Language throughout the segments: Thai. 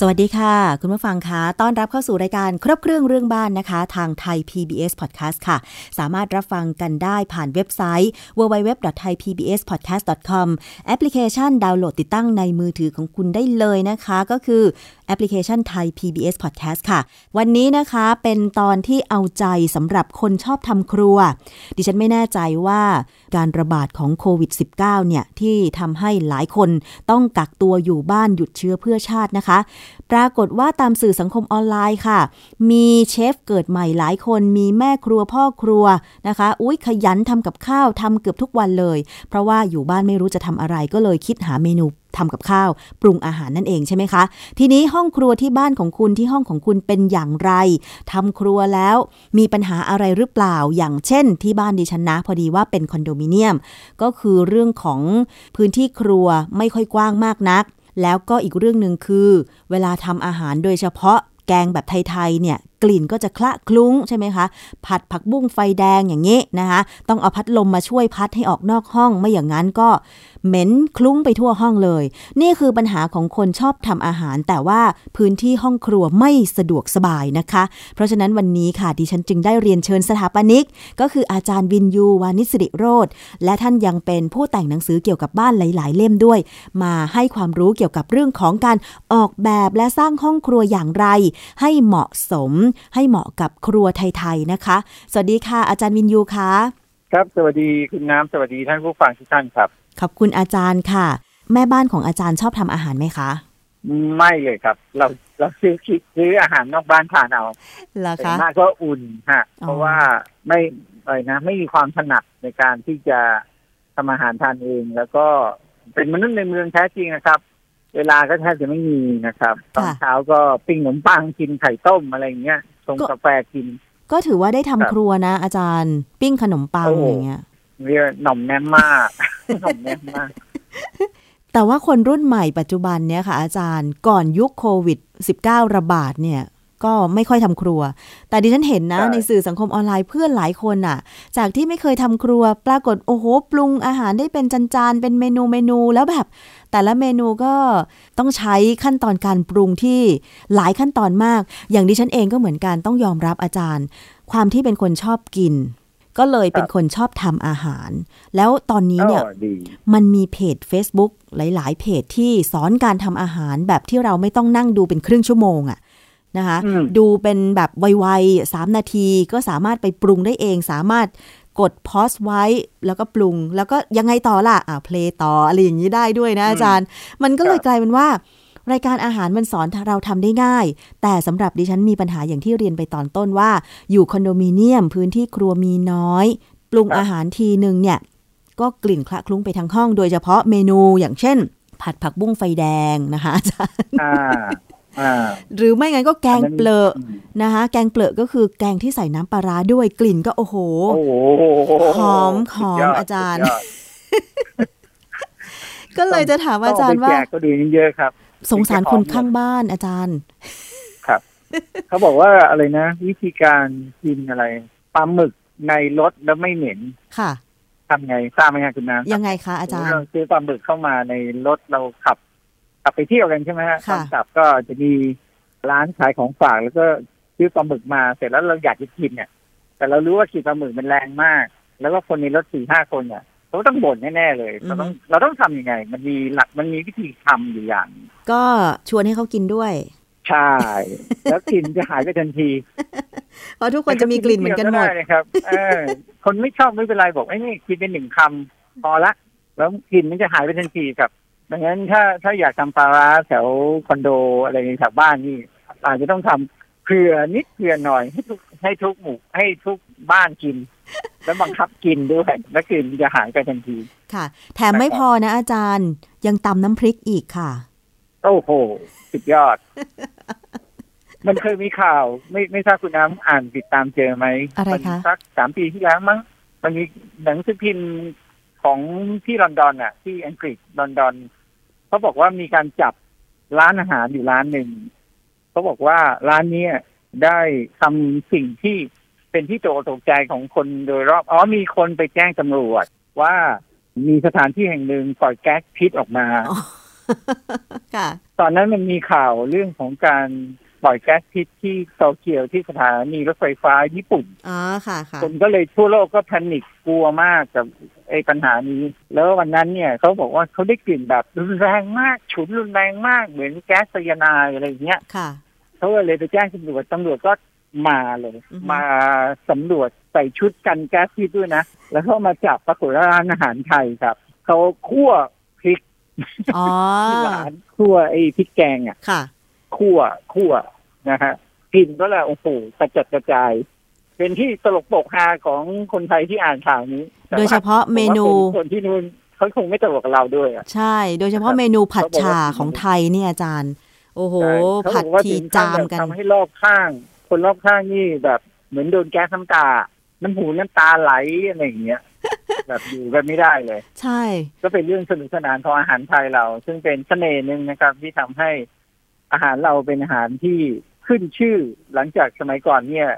สวัสดีค่ะ คุณผู้ฟังคะต้อนรับเข้าสู่รายการครบเครื่องเรื่องบ้านนะคะ ทางไทย PBS Podcast ค่ะ สามารถรับฟังกันได้ผ่านเว็บไซต์ www.thaipbspodcast.com แอปพลิเคชันดาวน์โหลดติดตั้งในมือถือของคุณได้เลยนะคะ ก็คือแอปพลิเคชันไทย PBS Podcast ค่ะ วันนี้นะคะเป็นตอนที่เอาใจสำหรับคนชอบทำครัว ดิฉันไม่แน่ใจว่าการระบาดของโควิด -19 เนี่ยที่ทำให้หลายคนต้องกักตัวอยู่บ้านหยุดเชื้อเพื่อชาตินะคะปรากฏว่าตามสื่อสังคมออนไลน์ค่ะ มีเชฟเกิดใหม่หลายคน มีแม่ครัวพ่อครัวนะคะ อุ้ยขยันทำกับข้าวทำเกือบทุกวันเลย เพราะว่าอยู่บ้านไม่รู้จะทำอะไรก็เลยคิดหาเมนูทำกับข้าว ปรุงอาหารนั่นเองใช่ไหมคะ ทีนี้ห้องครัวที่บ้านของคุณที่ห้องของคุณเป็นอย่างไรทำครัวแล้วมีปัญหาอะไรหรือเปล่า อย่างเช่น ที่บ้านดิฉันนะพอดีว่าเป็นคอนโดมิเนียม ก็คือเรื่องของพื้นที่ครัวไม่ค่อยกว้างมากนัก แล้วก็อีกเรื่องหนึ่งคือ เวลาทำอาหารโดยเฉพาะแกงแบบไทยๆเนี่ย กลิ่นก็จะคละคลุ้งใช่ไหมคะ ผัดผักบุ้งไฟแดงอย่างนี้นะคะต้องเอาพัดลมมาช่วยพัดให้ออกนอกห้อง ไม่อย่างนั้นก็เหม็นคลุ้งไปทั่วห้องเลย นี่คือปัญหาของคนชอบทำอาหาร แต่ว่าพื้นที่ห้องครัวไม่สะดวกสบายนะคะ เพราะฉะนั้นวันนี้ค่ะดิฉันจึงได้เรียนเชิญสถาปนิก ก็คืออาจารย์วินยูวานิสิริโรธและท่านยังเป็นผู้แต่งหนังสือเกี่ยวกับบ้านหลาย ๆ เล่มด้วย มาให้ความรู้เกี่ยวกับเรื่องของการออกแบบและสร้างห้องครัวอย่างไร ให้เหมาะสมให้เหมาะกับครัวไทยๆนะคะ สวัสดีค่ะอาจารย์วินยูคะครับสวัสดีคุณน้ำสวัสดีท่านผู้ฟังทุกท่านครับ ขอบคุณอาจารย์ค่ะ แม่บ้านของอาจารย์ชอบทำอาหารไหมคะ ไม่เลยครับ เราเราซื้อคิดซื้ออาหารนอกบ้านทานเอาเหรอคะมากก็อุ่นฮะเพราะว่าไม่อะไรนะไม่มีความถนัดในการที่จะทำอาหารทานเอง แล้วก็เป็นมนุษย์ในเมืองแท้จริงนะครับ เวลาก็แทบจะไม่มีนะครับตอนเช้าก็ปิ้งขนมปังกินไข่ต้มอะไรเงี้ยชงกาแฟกิน ก็ถือว่าได้ทำครัวนะ อาจารย์ ปิ้งขนมปังอย่างเงี้ยเรียกหน่อมแน่นมากหน่อมแน่นมากแต่ว่าคนรุ่นใหม่ปัจจุบันเนี่ยค่ะ อาจารย์ก่อนยุคโควิด -19 ระบาดเนี่ย ก็ไม่ค่อยทำครัว แต่ดิฉันเห็นนะ ในสื่อสังคมออนไลน์เพื่อนหลายคนอะ จากที่ไม่เคยทำครัว ปรากฏโอ้โห ปรุงอาหารได้เป็นจานๆเป็นเมนูเมนูแล้วแบบ แต่ละเมนูก็ต้องใช้ขั้นตอนการปรุงที่หลายขั้นตอนมาก อย่างดิฉันเองก็เหมือนกันต้องยอมรับอาจารย์ ความที่เป็นคนชอบกินก็เลยเป็นคนชอบทำอาหาร แล้วตอนนี้เนี่ยมันมีเพจ Facebook หลาย ๆ เพจที่สอนการทำอาหารแบบที่เราไม่ต้องนั่งดูเป็นครึ่งชั่วโมงอะ นะคะ ดูเป็นแบบไวๆสามนาทีก็สามารถไปปรุงได้เอง สามารถกดพอสไว้แล้วก็ปรุง แล้วก็ยังไงต่อล่ะอ่าเพลย์ต่ออะไรอย่างนี้ได้ด้วยนะอาจารย์ มันก็เลยกลายเป็นว่า รายการอาหารมันสอนเราทำได้ง่าย แต่สำหรับดิฉันมีปัญหาอย่างที่เรียนไปตอนต้นว่า อยู่คอนโดมิเนียมพื้นที่ครัวมีน้อย ปรุงอาหารทีหนึ่งเนี่ยก็กลิ่นคละคลุ้งไปทั้งห้อง โดยเฉพาะเมนูอย่างเช่น ผัดผักบุ้งไฟแดงนะคะอาจารย์ หรือไม่งั้นก็แกงเปลือกนะคะแกงเปลือกก็คือแกงที่ใส่น้ำปลาร้าด้วยกลิ่นก็โอ้โหหอมหอมอาจารย์ ก็เลยจะถามอาจารย์ว่าก็ดูเยอะครับ สงสารคนข้างบ้านอาจารย์ ครับ เขาบอกว่าอะไรนะ วิธีการกินอะไรปลาหมึกในรถแล้วไม่เหม็นค่ะทำไงทราบไหมครับคุณน้ำยังไงคะอาจารย์เราซื้อปลาหมึกเข้ามาในรถเราขับ ขับไปเที่ยวกันใช่ไหมฮะตอนขับก็จะมีร้านขายของฝากแล้วก็ซื้อปลาหมึกมาเสร็จแล้วเราอยากจะกินเนี่ย แต่เรารู้ว่ากินปลาหมึกมันแรงมาก แล้วก็คนในรถสี่ห้าคนเนี่ยเราต้องบ่นแน่ๆเลยเราต้องเราต้องทํำยังไง มันมีหลักมันมีวิธีทำอยู่อย่าง ก็ชวนให้เขากินด้วย ใช่ แล้วกลิ่นจะหายไปทันที เพราะทุกคนจะมีกลิ่นเหมือนกันหมดครับเออคนไม่ชอบไม่เป็นไรบอกไอ้นี่กินเป็นหนึ่งคำพอละ แล้วกลิ่นมันจะหายไปทันทีครับ ดังนั้นถ้าถ้าอยากทำปลาร้าแถวคอนโดอะไรแถวบ้านนี่อาจจะต้องทำเผื่อนิดเผื่อหน่อยให้ทุกให้ทุกหมู่ให้ทุกบ้านกิน แล้วบังคับกินด้วยแล้วกินจะหายไปทันที ค่ะ แถมไม่พอนะอาจารย์ ยังตำน้ำพริกอีกค่ะ โอ้โห สุดยอด มันเคยมีข่าว ไม่ไม่ทราบคุณน้ำอ่านติดตามเจอไหมอะไรคะสักสามปีที่แล้วมั้งมันมีหนังสือพิมพ์ของที่ลอนดอนอะ ที่อังกฤษลอนดอน เขาบอกว่ามีการจับร้านอาหารอยู่ร้านหนึ่งเขาบอกว่าร้านเนี้ยได้ทำสิ่งที่เป็นที่โตตกใจของคนโดยรอบอ๋อมีคนไปแจ้งตำรวจ ว่ามีสถานที่แห่งหนึ่งปล่อยแก๊สพิษออกมาอ๋อค่ะตอนนั้นมันมีข่าวเรื่องของการ ปล่อยแก๊สพิษที่โตเกียวที่สถานีรถไฟฟ้าญี่ปุ่นอ๋อค่ะค่ะคนก็เลยทั่วโลกก็แพนิคกลัวมากกับไอ้ปัญหานี้ แล้ววันนั้นเนี่ยเขาบอกว่าเขาได้กลิ่นแบบรุนแรงมากฉุนรุนแรงมากเหมือนแก๊สไซยาไนด์อะไรอย่างเงี้ยค่ะเขาก็เลยไปแจ้งตำรวจตำรวจก็มาเลยอือฮึมาสำรวจใส่ชุดกันแก๊สพิษด้วยนะ แล้วก็มาจับปรากฏว่าร้านอาหารไทยครับเขาคั่วพริกอ๋อที่ร้านคั่วไอ้พริกแกงอะค่ะ คั่วคั่วนะฮะกลิ่นก็แหละโอ้โหกระจัดกระจาย เป็นที่ตลกปกฮาของคนไทยที่อ่านข่าวนี้แต่โดยว่าเฉพาะเมนูผมว่าคนคนที่นู่นเขาคงไม่ตลกกับเราด้วยอะใช่ โดยเฉพาะเมนูผัดเขาบอกฉ่าว่าของไทยเนี่ยอาจารย์ โอ้โหใช่เขาผัดบอกว่าทีถึงขั้จามแบบกันทำให้รอบข้าง คนรอบข้างนี่แบบเหมือนโดนแก๊สน้ำตา น้ำหูน้ำตาไหลอะไรอย่างเงี้ยแบบอยู่กันไม่ได้เลย ใช่ ก็เป็นเรื่องสนุกสนานของอาหารไทยเรา ซึ่งเป็นเสน่ห์หนึ่งนะครับ ที่ทำให้ อาหารเราเป็นอาหารที่ขึ้นชื่อหลังจากสมัยก่อนเนี่ย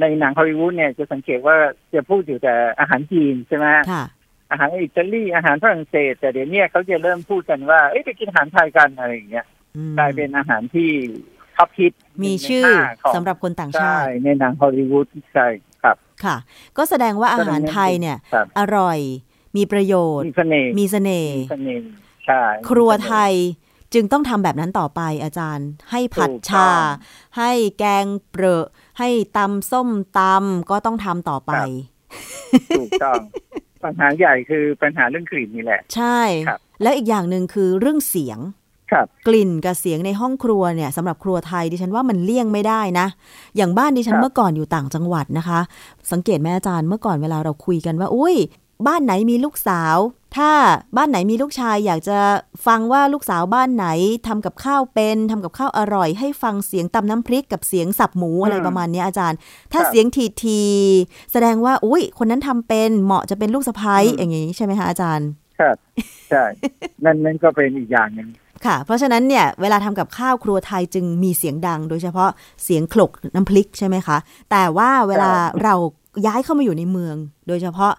ในหนังฮอลลีวูดเนี่ยจะสังเกตว่าจะพูดอยู่แต่อาหารจีนใช่ไหมค่ะอาหารอิตาลีอาหารฝรั่งเศส แต่เดี๋ยวนี้เขาจะเริ่มพูดกันว่าเอ้ยไปกินอาหารไทยกันอะไรอย่างเงี้ยอืมกลายเป็นอาหารที่ท็อปฮิตมีชื่อหนึ่งในห้าของสำหรับคนต่างชาใช่ติในหนังฮอลลีวูดใช่ครับค่ะ ก็แสดงว่าอาหารไทยเนี่ยครับอร่อย มีประโยชน์ มีเสน่ห์มีเสน่ห์มีเสน่ห์ใช่ครัวไทย จึงต้องทำแบบนั้นต่อไปอาจารย์ ให้ผัดชา ให้แกงเปรอะให้ตำส้มตำก็ต้องทำต่อไปถูกต้องปัญหาใหญ่คือปัญหาเรื่องกลิ่นนี่แหละ ใช่ครับแล้วอีกอย่างหนึ่งคือเรื่องเสียงครับกลิ่นกับเสียงในห้องครัวเนี่ยสำหรับครัวไทยดิฉันว่ามันเลี่ยงไม่ได้นะ อย่างบ้านดิฉันครับเมื่อก่อนอยู่ต่างจังหวัดนะคะ สังเกตไหมอาจารย์เมื่อก่อนเวลาเราคุยกันว่า อุ้ยบ้านไหนมีลูกสาว ถ้าบ้านไหนมีลูกชายอยากจะฟังว่าลูกสาวบ้านไหนทำกับข้าวเป็นทำกับข้าวอร่อย ให้ฟังเสียงตำน้ำพริกกับเสียงสับหมูอะไรประมาณเนี้ยอาจารย์ ถ้าเสียงทีทีๆแสดงว่าอุ้ยคนนั้นทำเป็นเหมาะจะเป็นลูกสะใภ้อย่างนี้ใช่ไหมคะอาจารย์ครับใช่นั่นนั่นก็เป็นอีกอย่างหนึ่งค่ะ เพราะฉะนั้นเนี่ยเวลาทำกับข้าวครัวไทยจึงมีเสียงดัง โดยเฉพาะเสียงโขลกน้ำพริกใช่ไหมคะ แต่ว่าเวลาครับเราย้ายเข้ามาอยู่ในเมือง โดยเฉพาะ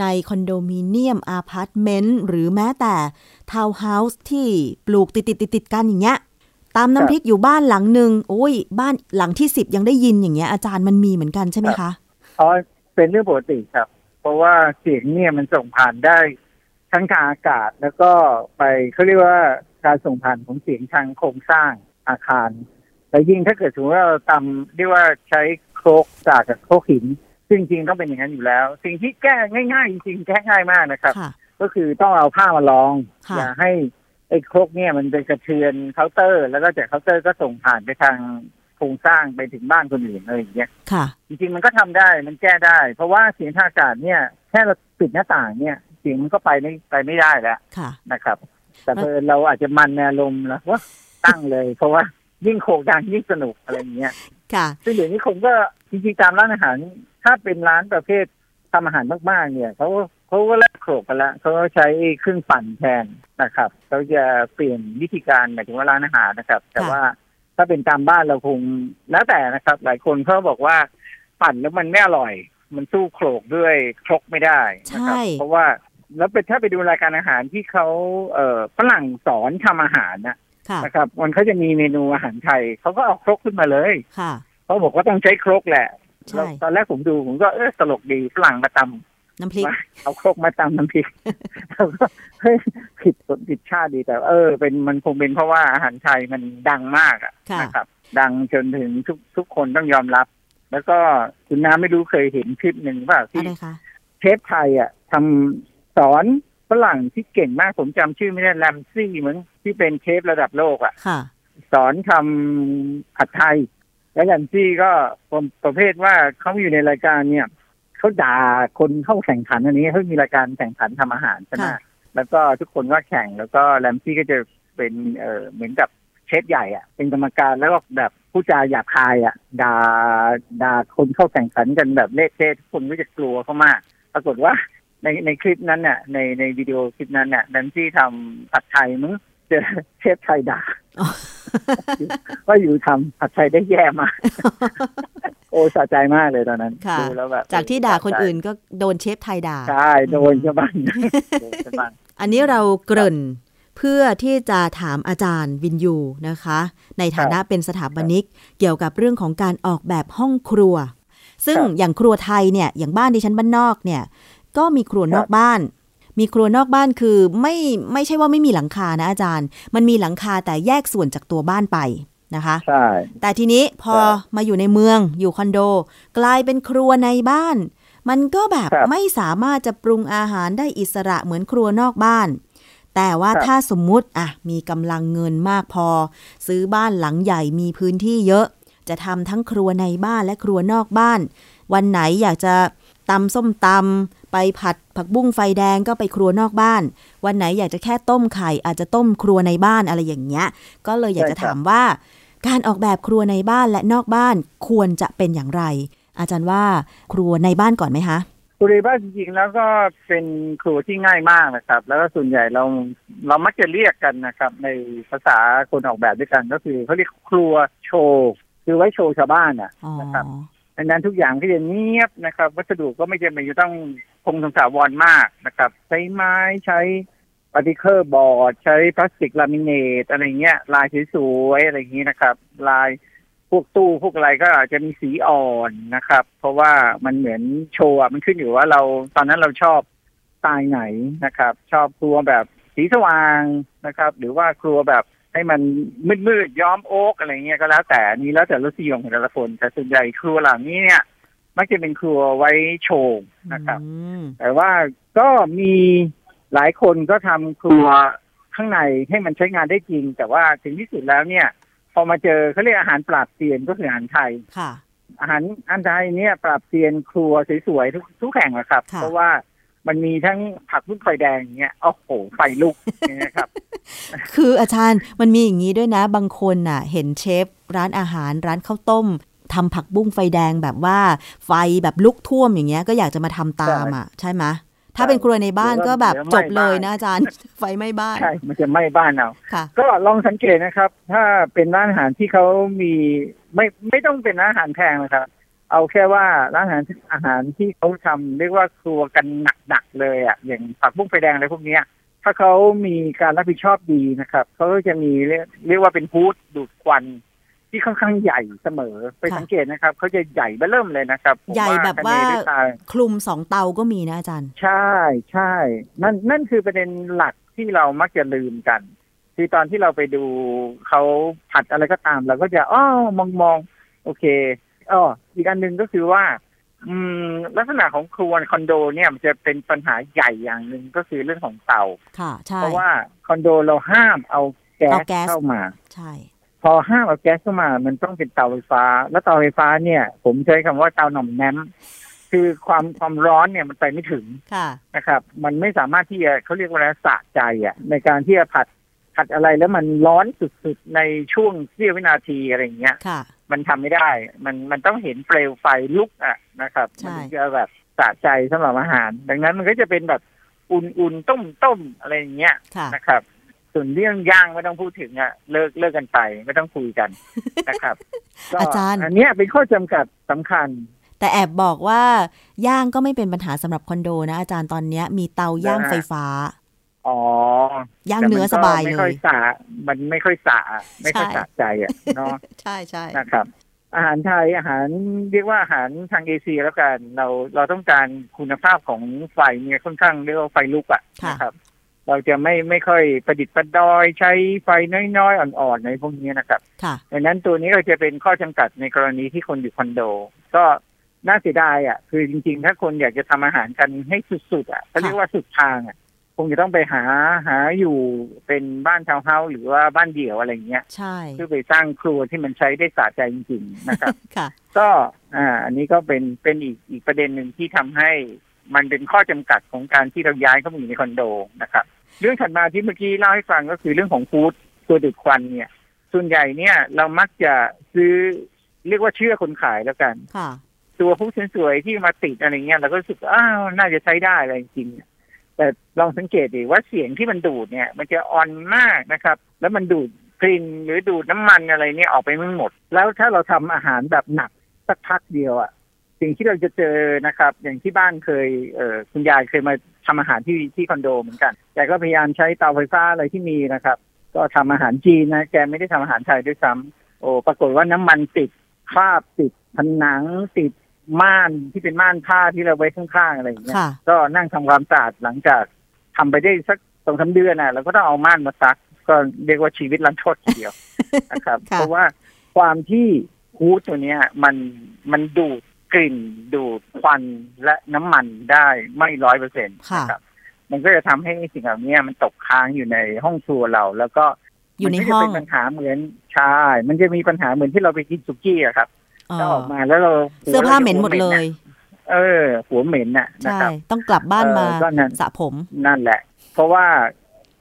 ในคอนโดมิเนียมอพาร์ตเมนต์หรือแม้แต่ทาวน์เฮาส์ที่ปลูกติดติดติดติดๆกันอย่างเงี้ยตำน้ำพริกอยู่บ้านหลังหนึ่งโอ้ย บ้านหลังที่สิบยังได้ยินอย่างเงี้ยอาจารย์มันมีเหมือนกันใช่ไหมคะอ๋อเป็นเรื่องปกติครับ เพราะว่าเสียงเนี่ยมันส่งผ่านได้ทั้งทางอากาศแล้วก็ไปเขาเรียกว่าการส่งผ่านของเสียงทางโครงสร้างอาคารแต่ยิ่งถ้าเกิดสมมติว่าเราทำเรียกว่าใช้โครกจากกับโครกหิน ซึ่งจริงๆต้องเป็นอย่างนั้นอยู่แล้ว สิ่งที่แก้ง่ายๆจริงๆแก้ง่ายมากนะครับค่ะก็คือต้องเอาผ้ามารองค่ะอย่าให้ไอ้ครกเนี่ยมันไปกระเทือนเคาน์เตอร์ แล้วก็จากเคาน์เตอร์ก็ส่งผ่านไปทางโครงสร้างไปถึงบ้านคนอื่นอะไรอย่างเงี้ยค่ะ จริงๆมันก็ทำได้มันแก้ได้ เพราะว่าเสียงทางอากาศเนี่ยแค่เราปิดหน้าต่างเนี่ยเสียงมันก็ไปไม่ไปไม่ได้แล้วค่ะนะครับ แต่เพอเราอาจจะมันในอารมณ์แล้วว่าตั้งเลย เพราะว่ายิ่งโขกดังยิ่งสนุกอะไรอย่างเงี้ยค่ะซึ่งเดี๋ยวนี้ผมก็จริงๆตามร้านอาหาร ถ้าเป็นร้านประเภททำอาหารมาก ๆ เนี่ยเขาเขาก็เลิกโขกกันละเขาก็ใช้เครื่องปั่นแทนนะครับเขาจะเปลี่ยนวิธีการหมายถึงว่าร้านอาหารนะครับ แต่ค่ะว่าถ้าเป็นตามบ้านเราคงแล้วแต่นะครับ หลายคนเขาบอกว่าปั่นแล้วมันไม่อร่อย มันสู้โขลกด้วยครกไม่ได้นะครับใช่เพราะว่าแล้วเป็นถ้าไปดูรายการอาหารที่เขาเอ่อฝรั่งสอนทำอาหารนะค่ะนะครับ มันเขาจะมีเมนูอาหารไทยเขาก็เอาครกขึ้นมาเลยค่ะเขาบอกว่าต้องใช้ครกแหละใช่แล้ว ตอนแรกผมดูผมก็เออตลกดีฝรั่งมาตน้ำพริกว่าำเอาครกมาตำน้ำพริกเราก็เฮ้ยผิดสนผิดชาติดีแต่ เออ เป็นมันคงเป็นเพราะว่าอาหารไทยมันดังมากอะค่ะนะครับ ดังจนถึงทุกทุกคนต้องยอมรับ แล้วก็คุณน้าไม่รู้เคยเห็นคลิปหนึ่งเปล่าที่อะไรคะเชฟไทยอะทำสอนฝรั่งที่เก่งมากผมจำชื่อไม่ได้แรมซี่เหมือนที่เป็นเชฟระดับโลกอะค่ะสอนทำผัดไทย แล้วแลมซี่ก็ประประเภทว่าเขาอยู่ในรายการเนี่ยเขาด่าคนเข้าแข่งขันอันนี้เขามีรายการแข่งขันทำอาหารใช่ไหมค่ะแล้วก็ทุกคนก็แข่งแล้วก็แลมซี่ก็จะเป็นเออเหมือนกับเชฟใหญ่อะเป็นกรรมการแล้วก็แบบผู้จาหยาบคายอะด่าด่าคนเข้าแข่งขันกันแบบเละเทะทุกคนก็จะกลัวเขามาก ปรากฏว่าในในคลิปนั้นเนี่ยในในวิดีโอคลิปนั้นเนี่ยแลมซี่ทำผัดไทยมั้ง เจอเชฟไทยด่าว่าอยู่ทำผัดไทยได้แย่มาก โอ้สะใจมากเลยตอนนั้นค่ะดูแล้วแบบจากที่ด่าคนอื่นก็โดนเชฟไทยด่า ใช่โดนชาวบ้านโดนชาวบ้านอันนี้เราเกริ่นเพื่อที่จะถามอาจารย์วินยูนะคะ ในฐานะเป็นสถาปนิก เกี่ยวกับเรื่องของการออกแบบห้องครัว ซึ่งครับอย่างครัวไทยเนี่ยอย่างบ้านดิฉันบ้านนอกเนี่ย ก็มีครัวนอกบ้าน มีครัวนอกบ้านคือไม่ไม่ใช่ว่าไม่มีหลังคานะอาจารย์ มันมีหลังคาแต่แยกส่วนจากตัวบ้านไปนะคะใช่แต่ทีนี้พอครับมาอยู่ในเมืองอยู่คอนโด กลายเป็นครัวในบ้าน มันก็แบบครับไม่สามารถจะปรุงอาหารได้อิสระเหมือนครัวนอกบ้าน แต่ว่าครับถ้าสมมุติอะมีกำลังเงินมากพอ ซื้อบ้านหลังใหญ่มีพื้นที่เยอะ จะทำทั้งครัวในบ้านและครัวนอกบ้าน วันไหนอยากจะตำส้มตำ ไปผัดผักบุ้งไฟแดงก็ไปครัวนอกบ้าน วันไหนอยากจะแค่ต้มไข่ อาจจะต้มครัวในบ้านอะไรอย่างเงี้ย ก็เลยอยากจะใช่ครับถามว่าการออกแบบครัวในบ้านและนอกบ้านควรจะเป็นอย่างไร อาจารย์ว่าครัวในบ้านก่อนไหมคะครัวในบ้านจริงๆแล้วก็เป็นครัวที่ง่ายมากนะครับ แล้วก็ส่วนใหญ่เราเรามักจะเรียกกันนะครับ ในภาษาคนออกแบบด้วยกันก็คือเขาเรียกครัวโชว์คือไว้โชว์ชาวบ้านอะอ๋อนะครับดังนั้นทุกอย่างก็จะเงียบนะครับ วัสดุก็ไม่จำเป็นจะต้อง คงทนถาวรมากนะครับ ใช้ไม้ใช้ปฏิเคอร์บอร์ด ใช้พลาสติกลามิเนตอะไรเงี้ย ลายสวยๆอะไรอย่างนี้นะครับ ลายพวกตู้พวกอะไรก็อาจจะมีสีอ่อนนะครับ เพราะว่ามันเหมือนโชว์มันขึ้นอยู่ว่าเราตอนนั้นเราชอบสไตล์ไหนนะครับ ชอบครัวแบบสีสว่างนะครับ หรือว่าครัวแบบให้มันมืดๆย้อมโอ๊กอะไรเงี้ยก็แล้วแต่นี้แล้วแต่รสนิยมของแต่ละคนแต่ส่วนใหญ่ครัวเหล่านี้เนี่ย มักจะเป็นครัวไว้โชว์นะครับอืมแต่ว่าก็มีหลายคนก็ทำครัวข้างในให้มันใช้งานได้จริง แต่ว่าถึงที่สุดแล้วเนี่ย พอมาเจอเขาเรียกอาหารปราบเซียนก็คืออาหารไทยค่ะอาหารอันไทยเนี่ยปราบเซียนครัวสวยๆทุกทุกแห่งนะครับค่ะเพราะว่ามันมีทั้งผักบุ้งไฟแดงเนี่ยโอ้โหไฟลุกอย่างเงี้ยครับ คืออาจารย์มันมีอย่างนี้ด้วยนะ บางคนน่ะ เห็นเชฟร้านอาหารร้านข้าวต้ม ทำผักบุ้งไฟแดงแบบว่าไฟแบบลุกท่วมอย่างเงี้ย ก็อยากจะมาทำตามอะใช่ไหมถ้าเป็นครัวในบ้านเดี๋ยวก็แบบเดี๋ยวจบเลยไหม้บ้านนะอาจารย์ ไฟไหม้บ้าน ใช่ มันจะไหม้บ้านเอาค่ะก็ลองสังเกตนะครับ ถ้าเป็นร้านอาหารที่เขามีไม่ไม่ต้องเป็นร้านอาหารแพงนะครับ เอาแค่ว่าร้านอาหารอาหารที่เขาทำเรียกว่าครัวกันหนักๆเลยอะอย่างผักบุ้งไฟแดงอะไรพวกเนี้ยถ้าเขามีการรับผิดชอบดีนะครับเขาก็จะมีเรียกเรียกว่าเป็นฮูดดูดควัน ที่ค่อนข้างใหญ่เสมอไปค่ะสังเกตนะครับเขาจะใหญ่เบ้อเริ่มเลยนะครับผมใหญ่แบบว่าคะเนด้วยตาคลุมสองเตาก็มีนะอาจารย์ ใช่ใช่นั่นนั่นคือประเด็นหลักที่เรามักจะลืมกัน คือตอนที่เราไปดูเขาผัดอะไรก็ตามเราก็จะอ้อมองมองโอเคอ้ออีกอันหนึ่งก็คือว่า อืม ลักษณะของครัวคอนโดเนี่ยมันจะเป็นปัญหาใหญ่อย่างหนึ่งก็คือเรื่องของเตาค่ะใช่เพราะว่าคอนโดเราห้ามเอาแก๊เอาสแก๊สเข้ามา ใช่ พอห้ามเอาแก๊สเข้ามา มันต้องเป็นเตาไฟฟ้า แล้วเตาไฟฟ้าเนี่ย ผมใช้คำว่าเตาหน่อมแนมคือความความร้อนเนี่ยมันไปไม่ถึงค่ะนะครับ มันไม่สามารถที่จะเขาเรียกว่าอะไรสะใจอะ ในการที่จะผัดผัดอะไรแล้วมันร้อนสุดๆในช่วงเสี้ยววินาทีอะไรอย่างเงี้ยค่ะมันทำไม่ได้ มันมันต้องเห็นเปลวไฟลุกอะนะครับใช่มันถึงจะแบบสะใจสำหรับอาหาร ดังนั้นมันก็จะเป็นแบบอุ่นๆต้มๆอะไรอย่างเงี้ยค่ะนะครับ ส่วนเรื่องย่างไม่ต้องพูดถึงอะเลิกเลิกกันไปไม่ต้องคุยกันนะครับก็อาจารย์ อันเนี้ยเป็นข้อจำกัดสำคัญ แต่แอบบอกว่าย่างก็ไม่เป็นปัญหาสำหรับคอนโดนะ อาจารย์ตอนเนี้ย มีเตาย่างนะฮะไฟฟ้าอ๋อย่างแต่มัเนื้อก็สบายไม่เลค่อยยสะมันไม่ค่อยสะไม่ค่อยใช่สะใจอะเนาะใช่ใช่นะครับ อาหารไทยอาหารเรียกว่าอาหารทางเอเชียแล้วกัน เราเราต้องการคุณภาพของไฟเนี่ยค่อนข้างเรียกว่าไฟลุกอะค่ะนะครับ เราจะไม่ไม่ค่อยประดิษฐ์ประดอยใช้ไฟน้อยๆ อ่อนๆในพวกนี้นะครับค่ะดังนั้นตัวนี้ก็จะเป็นข้อจำกัดในกรณีที่คนอยู่คอนโด ก็น่าเสียดายอะ คือจริงๆ ถ้าคนอยากจะทำอาหารกันให้สุดๆอะเขาเรียกว่าสุดทางอะคงจะต้องไปหาหาอยู่เป็นบ้านทาวน์เฮาส์หรือว่าบ้านเดี่ยวอะไรอย่างเงี้ยใช่เพื่อไปสร้างครัวที่มันใช้ได้สะใจจริงๆนะครับค่ะ ก็อ่า อันนี้ก็เป็นเป็นอีกอีกประเด็นหนึ่งที่ทำให้มันเป็นข้อจำกัดของการที่เราย้ายเข้ามาอยู่ในคอนโดนะครับ เรื่องถัดมาที่เมื่อกี้เล่าให้ฟังก็คือเรื่องของฟู้ดตัวดูดควันเนี่ย ส่วนใหญ่เนี่ย เรามักจะซื้อเรียกว่าเชื่อคนขายแล้วกันค่ะตัวผู้สวยๆที่มาติดอะไรเงี้ยเราก็รู้สึกว่าอ้าวน่าจะใช้ได้อะไรจริงๆปแต่ลองสังเกตดิว่าเสียงที่มันดูดเนี่ย มันจะอ่อนมากนะครับ แล้วมันดูดกลิ่นหรือดูดน้ำมันอะไรเนี่ยออกไปไม่หมด แล้วถ้าเราทำอาหารแบบหนักสักพักเดียวอะ สิ่งที่เราจะเจอนะครับ อย่างที่บ้านเคยเออคุณยายเคยมาทำอาหารที่ที่คอนโดเหมือนกันแกก็พยายามใช้เตาไฟฟ้าอะไรที่มีนะครับ ก็ทำอาหารจีนนะแกไม่ได้ทำอาหารไทยด้วยซ้ำโอ้ปรากฏว่าน้ำมันติดคราบติดผนังติดม่านที่เป็นม่านผ้าที่เราไว้ข้างๆอะไรอย่างเงี้ยค่ะก็นั่งทำความสะอาดหลังจากทำไปได้สักสองสาเดือนน่ะเราก็ต้องเอาม่านมาซัก ก็เรียกว่าชีวิตรันทดทีเดียวนะครับค่ะเพราะว่าความที่ฮูดตัวเนี้ย มันมันดูด กลิ่นดูดควันและน้ำมันได้ไม่ร้อยเปอร์เซ็นต์ค่ะนะครับ มันก็จะทำให้สิ่งเหล่านี้มันตกค้างอยู่ในห้องครัวเรา แล้วก็อยู่ในมัก็ห้องจะเป็นปัญหาเหมือนใช่มันจะมีปัญหาเหมือนที่เราไปกินสุกี้อะครับเอถ้าอออกมาแล้วเราเสื้อผ้าเหม็นหมดเลย เออ หัวเหม็นน่ะนะใช่ครับต้องกลับบ้านมาเออก็นั่นสระผมนั่นแหละ เพราะว่า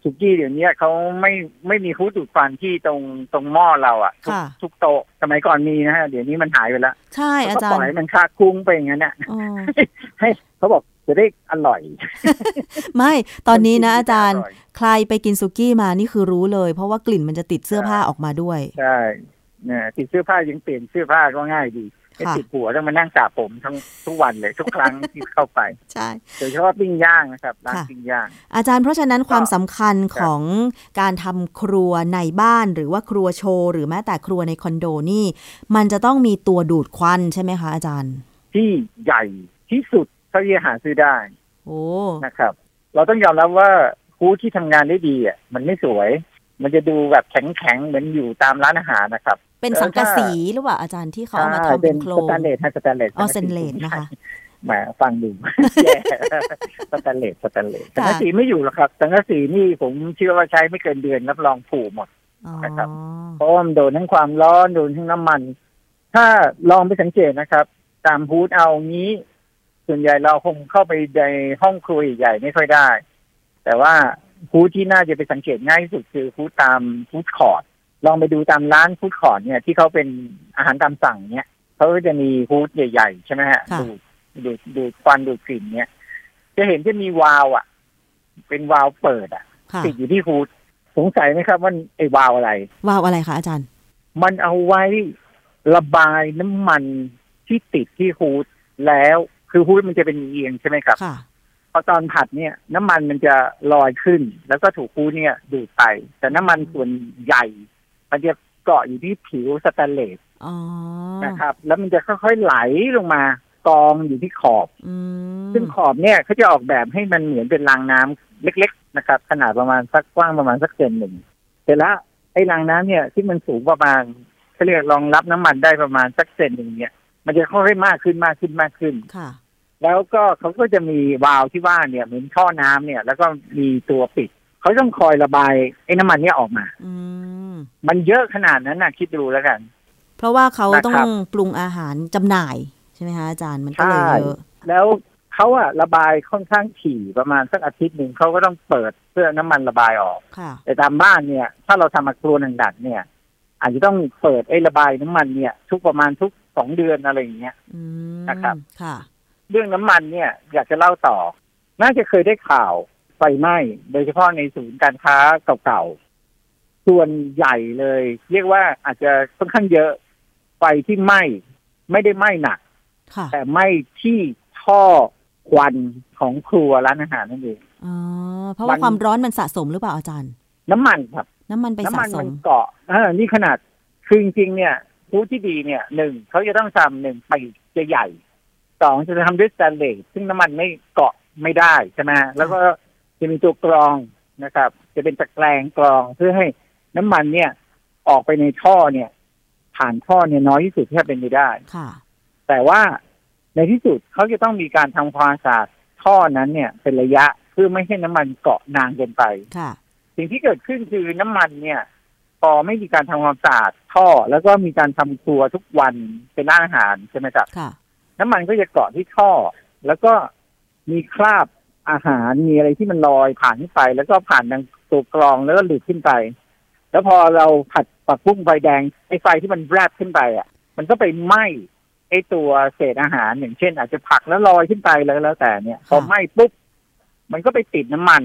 สุกี้เดี๋ยวนี้เขาไม่ไม่มีคูดูดควันที่ตรงตรงหม้อเราอะทุกค่ะ ทุกโต๊ะสมัยก่อนมีนะฮะเดี๋ยวนี้มันหายไปแล้วใช่อาก็จาปรล่อยย์ให้มันคาคุ้งไปอย่างนั้นน่ะอ๋อให้เขาบอกจะได้อร่อยไม่ตอนนี้นะอาจารย์ร่ใครไปกินสุกี้มานี่คือรู้เลย เพราะว่ากลิ่นมันจะติดเสื้อผ้าออกมาด้วย ใช่เนี่ยติดเสื้อผ้ายังเปลี่ยนเสื้อผ้าก็ง่ายดี ไม่ค่ะติดหัวต้องมานั่งสระผมทั้งทุกวันเลย ทุกครั้งที่เข้าไปใช่โดยเฉพาะปิ้งย่างนะครับร้านค่ะปิ้งย่าง อาจารย์เพราะฉะนั้นความสำคัญครับของการทำครัวในบ้านหรือว่าครัวโชว์หรือแม้แต่ครัวในคอนโดนี่ มันจะต้องมีตัวดูดควันใช่ไหมคะอาจารย์ ที่ใหญ่ที่สุดเท่าที่จะหาซื้อได้ โอ้นะครับ เราต้องยอมรับว่าฮูดที่ทำงานได้ดีอะมันไม่สวย มันจะดูแบบแข็งๆเหมือนอยู่ตามร้านอาหารนะครับ เป็นสังกะสีหรือเปล่าอาจารย์ที่เขาเอามาใช่ทำเป็นโครงสแตนเลสฮะสแตนเลสอ๋อสแตนเลสนะคะแหมฟังดูแย่สแตนเลสสแตนเลสสังกะสีไม่อยู่หรอกครับ สังกะสีนี่ผมเชื่อว่าใช้ไม่เกินเดือนรับรองผุหมดอ๋อนะครับเพราะว่ามันโดนทั้งความร้อนโดนทั้งน้ำมัน ถ้าลองไปสังเกตนะครับ ตาม hood เอางี้ ส่วนใหญ่เราคงเข้าไปในห้องครัวใหญ่ๆไม่ค่อยได้ แต่ว่า hood ที่น่าจะไปสังเกตง่ายที่สุดคือ hood ตาม food court ลองไปดูตามร้าน food court เนี่ยที่เขาเป็นอาหารตามสั่งเนี่ยเขาก็จะมี hood ใหญ่ๆ ใช่ไหมฮะค่ะดูดดูดดูดควันดูดกลิ่นเนี่ยจะเห็นจะมีวาล์วอะ เป็นวาล์วเปิดอะค่ะติดอยู่ที่ hood สงสัยไหมครับว่าไอ้วาล์วอะไร วาล์วอะไรคะอาจารย์ มันเอาไว้ระบายน้ำมันที่ติดที่ hoodแล้วคือฮูดมันจะเป็นเอียงใช่ไหมครับค่ะ พอตอนผัดเนี่ย น้ำมันมันจะลอยขึ้น แล้วก็ถูกฮูดเนี่ยดูดไป แต่น้ำมันส่วนใหญ่ มันจะเกาะอยู่ที่ผิวสแตนเลสอ๋อนะครับ แล้วมันจะค่อยๆไหลลงมากองอยู่ที่ขอบอืมซึ่งขอบเนี่ยเขาจะออกแบบให้มันเหมือนเป็นรางน้ำเล็ก ๆ นะครับ ขนาดประมาณสักกว้างประมาณสักเซนหนึ่งแต่ละไอ้รางน้ำเนี่ยที่มันสูงประมาณเขาเรียกรองรับน้ำมันได้ประมาณสักเซนหนึ่งเนี่ย มันจะค่อยๆมากขึ้นมากขึ้นมากขึ้นค่ะ แล้วก็เขาก็จะมีวาล์วที่ว่าเนี่ยเหมือนท่อน้ำเนี่ย แล้วก็มีตัวปิดเขาต้องคอยระบายไอ้น้ำมันเนี่ยออกมา อืมมันเยอะขนาดนั้นนะคิดดูแล้วกัน เพราะว่าเขานะครับต้องปรุงอาหารจำหน่ายใช่ไหมคะอาจารย์มันก็เลยใช่เยอะแล้วเขาอะระบายค่อนข้างถี่ประมาณสักอาทิตย์หนึ่งเขาก็ต้องเปิดเพื่อน้ำมันระบายออกค่ะแต่ตามบ้านเนี่ย ถ้าเราทำมาครัวหนักๆเนี่ย อาจจะต้องเปิดไอ้ระบายน้ำมันเนี่ย ทุกประมาณทุกสองเดือนอะไรอย่างเงี้ยอืมนะครับค่ะ เรื่องน้ำมันเนี่ย อยากจะเล่าต่อ น่าจะเคยได้ข่าวไฟไหม้โดยเฉพาะในศูนย์การค้าเก่าๆ ส่วนใหญ่เลย เรียกว่าอาจจะค่อนข้างเยอะไฟที่ไหม้ไม่ได้ไหม้หนักค่ะแต่ไหม้ที่ท่อควันของครัวร้านอาหารนั่นเองอ๋อเพราะว่ามันความร้อนมันสะสมหรือเปล่าอาจารย์ น้ำมันครับ น้ำมันไปน้ำสะมันสมันมเกาะเออนี่ขนาดคือจริงๆเนี่ยผู้ที่ดีเนี่ยหนึ่งเขาจะต้องทำหนึ่งไปจะใหญ่ สองจะทำด้วยสแตนเลสซึ่งน้ำมันไม่เกาะไม่ได้ใช่ไหมฮะแล้วก็จะมีตัวกรองนะครับ จะเป็นตะแกรงกรองเพื่อให้น้ำมันเนี่ย ออกไปในท่อเนี่ย ผ่านท่อเนี่ยน้อยที่สุดที่จะเป็นไปได้ค่ะ แต่ว่าในที่สุดเขาจะต้องมีการทำความสะอาดท่อนั้นเนี่ย เป็นระยะเพื่อไม่ให้น้ำมันเกาะนานเกินไปค่ะสิ่งที่เกิดขึ้นคือน้ำมันเนี่ยพอไม่มีการทำความสะอาดท่อ แล้วก็มีการทำครัวทุกวันเป็นร้านอาหารใช่ไหมครับค่ะ น้ำมันก็จะเกาะที่ท่อ แล้วก็มีคราบอาหารมีอะไรที่มันลอยผ่านขึ้นไป แล้วก็ผ่านทางตัวกรองแล้วก็หลุดขึ้นไป แล้วพอเราผัดปักบุ้งไฟแดงไอ้ไฟที่มันแรบขึ้นไปอะ มันก็ไปไหม้ไอ้ตัวเศษอาหารอย่างเช่น อาจจะผักแล้วลอยขึ้นไปแล้วแล้วแต่เนี่ยพอไหม้ปุ๊บมันก็ไปติดน้ำมัน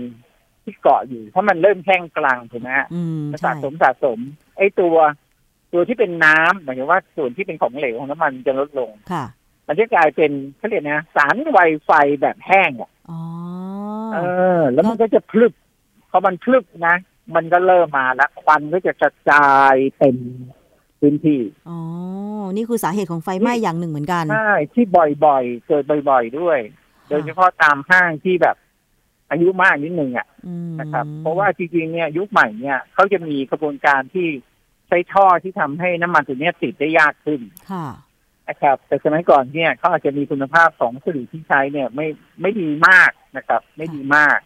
ที่เกาะอยู่เพราะมันเริ่มแห้งกลางถูกไหมฮะอืมมันใช่สะสมสะสม ไอ้ตัว ตัวที่เป็นน้ำหมายถึงว่าส่วนที่เป็นของเหลวของน้ำมันจะลดลงค่ะ มันจะกลายเป็นเขาเรียกนะสารไวไฟแบบแห้งอะอ๋อเออ แล้วมันก็จะพลึบพอมันพลึบนะ มันก็เริ่มมาแล้วควันก็จะกระจายเต็มพื้นที่อ๋อ นี่คือสาเหตุของไฟไหม้อย่างหนึ่งเหมือนกันใช่ที่บ่อยๆ เกิดบ่อยๆด้วย โดยเฉพาะตามห้างที่แบบ อายุมากนิดนึงอะอืมนะครับ เพราะว่าจริงๆเนี่ยยุคใหม่เนี่ยเขาจะมีกระบวนการที่ใช้ท่อที่ทำให้น้ำมันตัวเนี้ยติดได้ยากขึ้น ค่ะ นะครับแต่สมัยก่อนเนี่ยเขาอาจจะมีคุณภาพของวัสดุที่ใช้เนี่ยไม่ไม่ดีมากนะครับ ไม่ดีมาก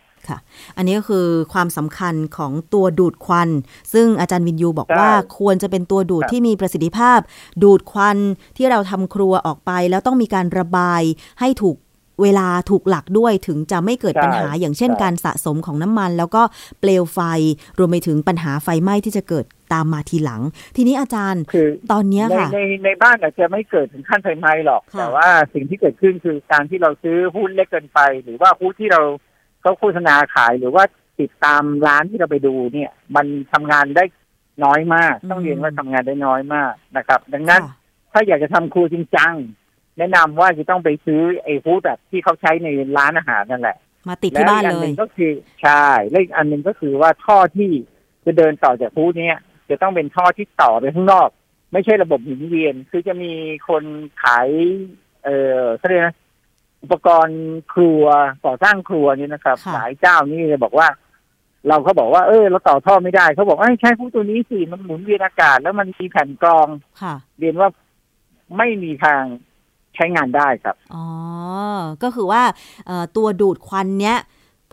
อันนี้ก็คือความสำคัญของตัวดูดควัน ซึ่งอาจารย์วินยูบอกใช่ว่าควรจะเป็นตัวดูดครับที่มีประสิทธิภาพ ดูดควันที่เราทำครัวออกไป แล้วต้องมีการระบายให้ถูก เวลาถูกหลักด้วยถึงจะไม่เกิดปัญหาอย่างเช่นการสะสมของน้ำมัน แล้วก็เปลวไฟรวมไปถึงปัญหาไฟไหม้ที่จะเกิดตามมาทีหลัง ทีนี้อาจารย์คือตอนเนี้ยในค่ะในในบ้านอาจจะไม่เกิดถึงขั้นไฟไหม้หรอกค่ะแต่ว่าสิ่งที่เกิดขึ้นคือการที่เราซื้อหุ้นเล็กเกินไป หรือว่าหุ้นที่เราเขาโฆษณาขายหรือว่าติดตามร้านที่เราไปดูเนี่ย มันทำงานได้น้อยมาก ต้องเรียนว่าทำงานได้น้อยมากนะครับ ดังนั้นค่ะถ้าอยากจะทำครัวจริงจัง แนะนำว่าจะต้องไปซื้อไอ้ฮูดแบบที่เขาใช้ในร้านอาหารนั่นแหละ มาติดที่บ้านแล้วเลอีกอัหยนึ่งก็คือใช่และอีกอันหนึ่งก็คือว่าท่อที่จะเดินต่อจากฮูดเนี้ยจะต้องเป็นท่อที่ต่อไปข้างนอก ไม่ใช่ระบบหมุนเวียน คือจะมีคนขาย เอ่อเขาเรียกนะอุปกรณ์ครัวก่อสร้างครัวนี่นะครับค่ะหลายเจ้านี่จะบอกว่า เราเขาบอกว่าเออเราต่อท่อไม่ได้เขาบอกว่าใช้ผู้ตัวนี้สิมันหมุนเวียนอากาศ แล้วมันมีแผ่นกรองค่ะเรียนว่าไม่มีทาง ใช้งานได้ครับ อ๋อ ก็คือว่าเอ่อตัวดูดควันเนี้ย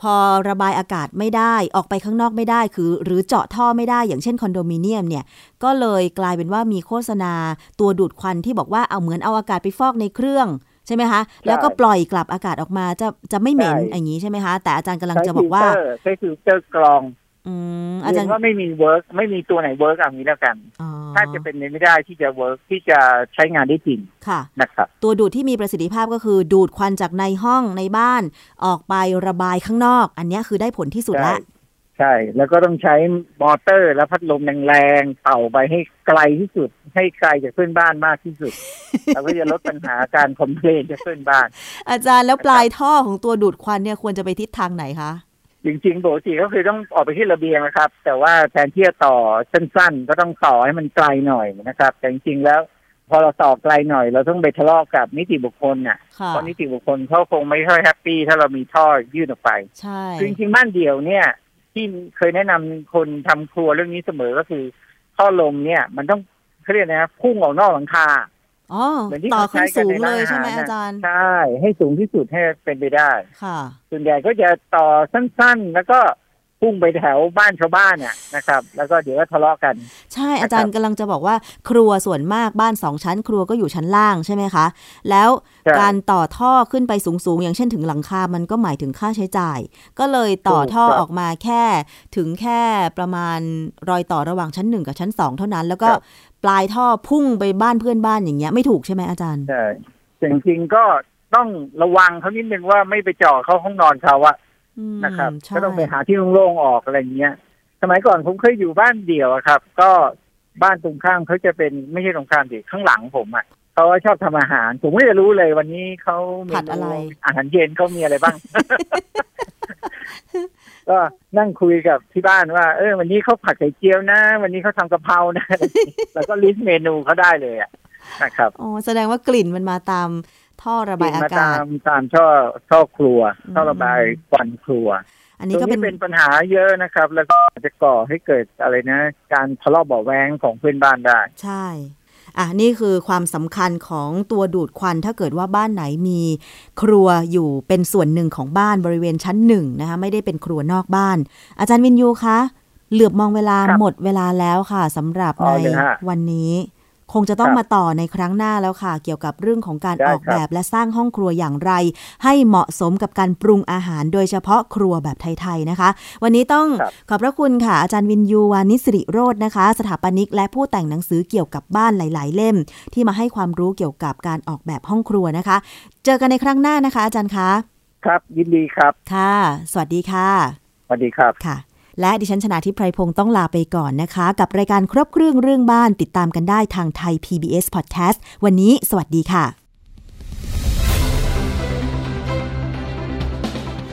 พอระบายอากาศไม่ได้ออกไปข้างนอกไม่ได้คือ หรือเจาะท่อไม่ได้อย่างเช่นคอนโดมิเนียมเนี่ย ก็เลยกลายเป็นว่ามีโฆษณาตัวดูดควันที่บอกว่าเอาเหมือนเอาอากาศไปฟอกในเครื่องใช่ไหมคะ แล้วก็ปล่อยกลับอากาศออกมาจะจะไม่เหม็นใช่อย่างนี้ใช่ไหมคะ แต่อาจารย์กำลังใช้จะบฟิอกลว่าเตอร์ใช้ฟิลเตอร์กรอง อืมอาจารย์เรีจายนว่าไม่มี work ไม่มีตัวไหน work อย่างนี้แล้วกันอ๋อถ้าจะเป็นไปไม่ได้ที่จะ work ที่จะใช้งานได้จริงค่ะนะครับตัวดูดที่มีประสิทธิภาพก็คือดูดควันจากในห้องในบ้าน ออกไประบายข้างนอก อันเนี้ยคือได้ผลที่สุดละใช่ แล้วก็ต้องใช้มอเตอร์และพัดลมแรงๆเป่าไปให้ไกลที่สุด ให้ไกลจากเพื่อนบ้านมากที่สุดแล้วก็จะลดปัญหาการคอมเพลนจากเพื่อนบ้าน อาจารย์แล้วปลายท่อของตัวดูดควันเนี่ยควรจะไปทิศทางไหนคะ จริงๆปกติก็คือต้องออกไปที่ระเบียงนะครับ แต่ว่าแทนที่จะต่อสั้นๆ ก็ต้องต่อให้มันไกลหน่อยนะครับ แต่จริงๆแล้ว พอเราต่อไกลหน่อย เราต้องไปทะเลาะกับนิติบุคคลน่ะค่ะเพราะนิติบุคคลเขาคงไม่ค่อยแฮปปี้ถ้าเรามีท่อยื่นออกไปใช่คือจริงๆบ้านเดี่ยวเนี่ย ที่เคยแนะนำคนทำครัวเรื่องนี้เสมอก็คือ ท่อลมเนี่ย มันต้องเขาเรียกนะพุ่งออกนอกหลังคา อ๋อเหมือนที่ต่อเขาขึ้ใช้นกันสูงในเลร้านยอาใช่หารไหมน่ะอาจารย์ ใช่ ให้สูงที่สุดให้เป็นไปได้ ค่ะ ส่วนใหญ่ก็จะต่อสั้นๆ แล้วก็พุ่งไปแถวบ้านชาวบ้านน่ะนะครับ แล้วก็เดี๋ยวก็ทะเลาะกัน ใช่อาจารย์กำลังจะบอกว่า ครัวส่วนมากบ้านสองชั้น ครัวก็อยู่ชั้นล่างใช่ไหมคะ แล้วใช่การต่อท่อขึ้นไปสูงๆ อย่างเช่นถึงหลังคา มันก็หมายถึงค่าใช้จ่าย ก็เลยต่อถูกท่อครับออกมาแค่ถึงแค่ประมาณรอยต่อระหว่างชั้นหนึ่งกับชั้นสองเท่านั้น แล้วก็ครับ ปลายท่อพุ่งไปบ้านเพื่อนบ้านอย่างเงี้ยไม่ถูกใช่ไหมอาจารย์ใช่แต่จริงๆก็ต้องระวังเขานิดนึงว่าไม่ไปเจ่อเข้าห้องนอนเขาอะอืมนะครับใช่ก็ต้องไปหาที่โล่งๆออกอะไรเงี้ย สมัยก่อนผมเคยอยู่บ้านเดี่ยวอะครับ ก็บ้านตรงข้ามเขาจะเป็นไม่ใช่ตรงข้ามดิข้างหลังผมอะเขาชอบทำอาหาร ผมไม่จะรู้เลยวันนี้เขาเมผัดอะไรนูอาหารเย็นเขามีอะไรบ้าง ก็นั่งคุยกับที่บ้านว่า เออวันนี้เขาผัดไข่เจียวนะ วันนี้เขาทำกะเพรานะ แล้วก็ลิสต์เมนูเขาได้เลยอะนะครับอ๋อแสดงว่ากลิ่นมันมาตามท่อระบายอามาตากาศมตามช่อช่อครัวอืมช่อระบายควันครัว อันตนี้รงก็นี้เป็นเป็นปัญหาเยอะนะครับ แล้วก็อาจจะก่อให้เกิดอะไรนะ การทะเลาะเบาะแวงของเพื่อนบ้านได้ ใช่ อะนี่คือความสำคัญของตัวดูดควัน ถ้าเกิดว่าบ้านไหนมีครัวอยู่เป็นส่วนหนึ่งของบ้านบริเวณชั้นหนึ่งนะคะไม่ได้เป็นครัวนอกบ้าน อาจารย์วินยูคะเหลือบมองเวลาครับหมดเวลาแล้วค่ะสำหรับอ๋ในอเลยฮะวันนี้ คงจะต้องครับมาต่อในครั้งหน้าแล้วค่ะ เกี่ยวกับเรื่องของการได้ออกครับแบบและสร้างห้องครัวอย่างไร ให้เหมาะสมกับการปรุงอาหาร โดยเฉพาะครัวแบบไทยๆนะคะ วันนี้ต้องครับขอบพระคุณค่ะ อาจารย์วินยูวานิสิริโรจน์นะคะ สถาปนิกและผู้แต่งหนังสือเกี่ยวกับบ้านหลาย ๆ เล่ม ที่มาให้ความรู้เกี่ยวกับการออกแบบห้องครัวนะคะ เจอกันในครั้งหน้านะคะ อาจารย์คะ ครับยินดีครับค่ะ สวัสดีค่ะสวัสดีครับค่ะ และดิฉันชนะทิพไพรพงศ์ต้องลาไปก่อนนะคะ กับรายการครบเครื่องเรื่องบ้านติดตามกันได้ทางไทย PBS Podcast วันนี้สวัสดีค่ะ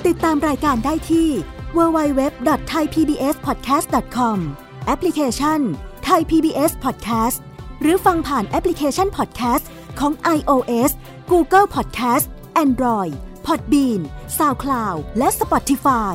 ติดตามรายการได้ที่ www.thaipbspodcast.com แอปพลิเคชัน Thai PBS Podcast หรือฟังผ่านแอปพลิเคชัน Podcast ของ iOS Google Podcast Android Podbean SoundCloud และ Spotify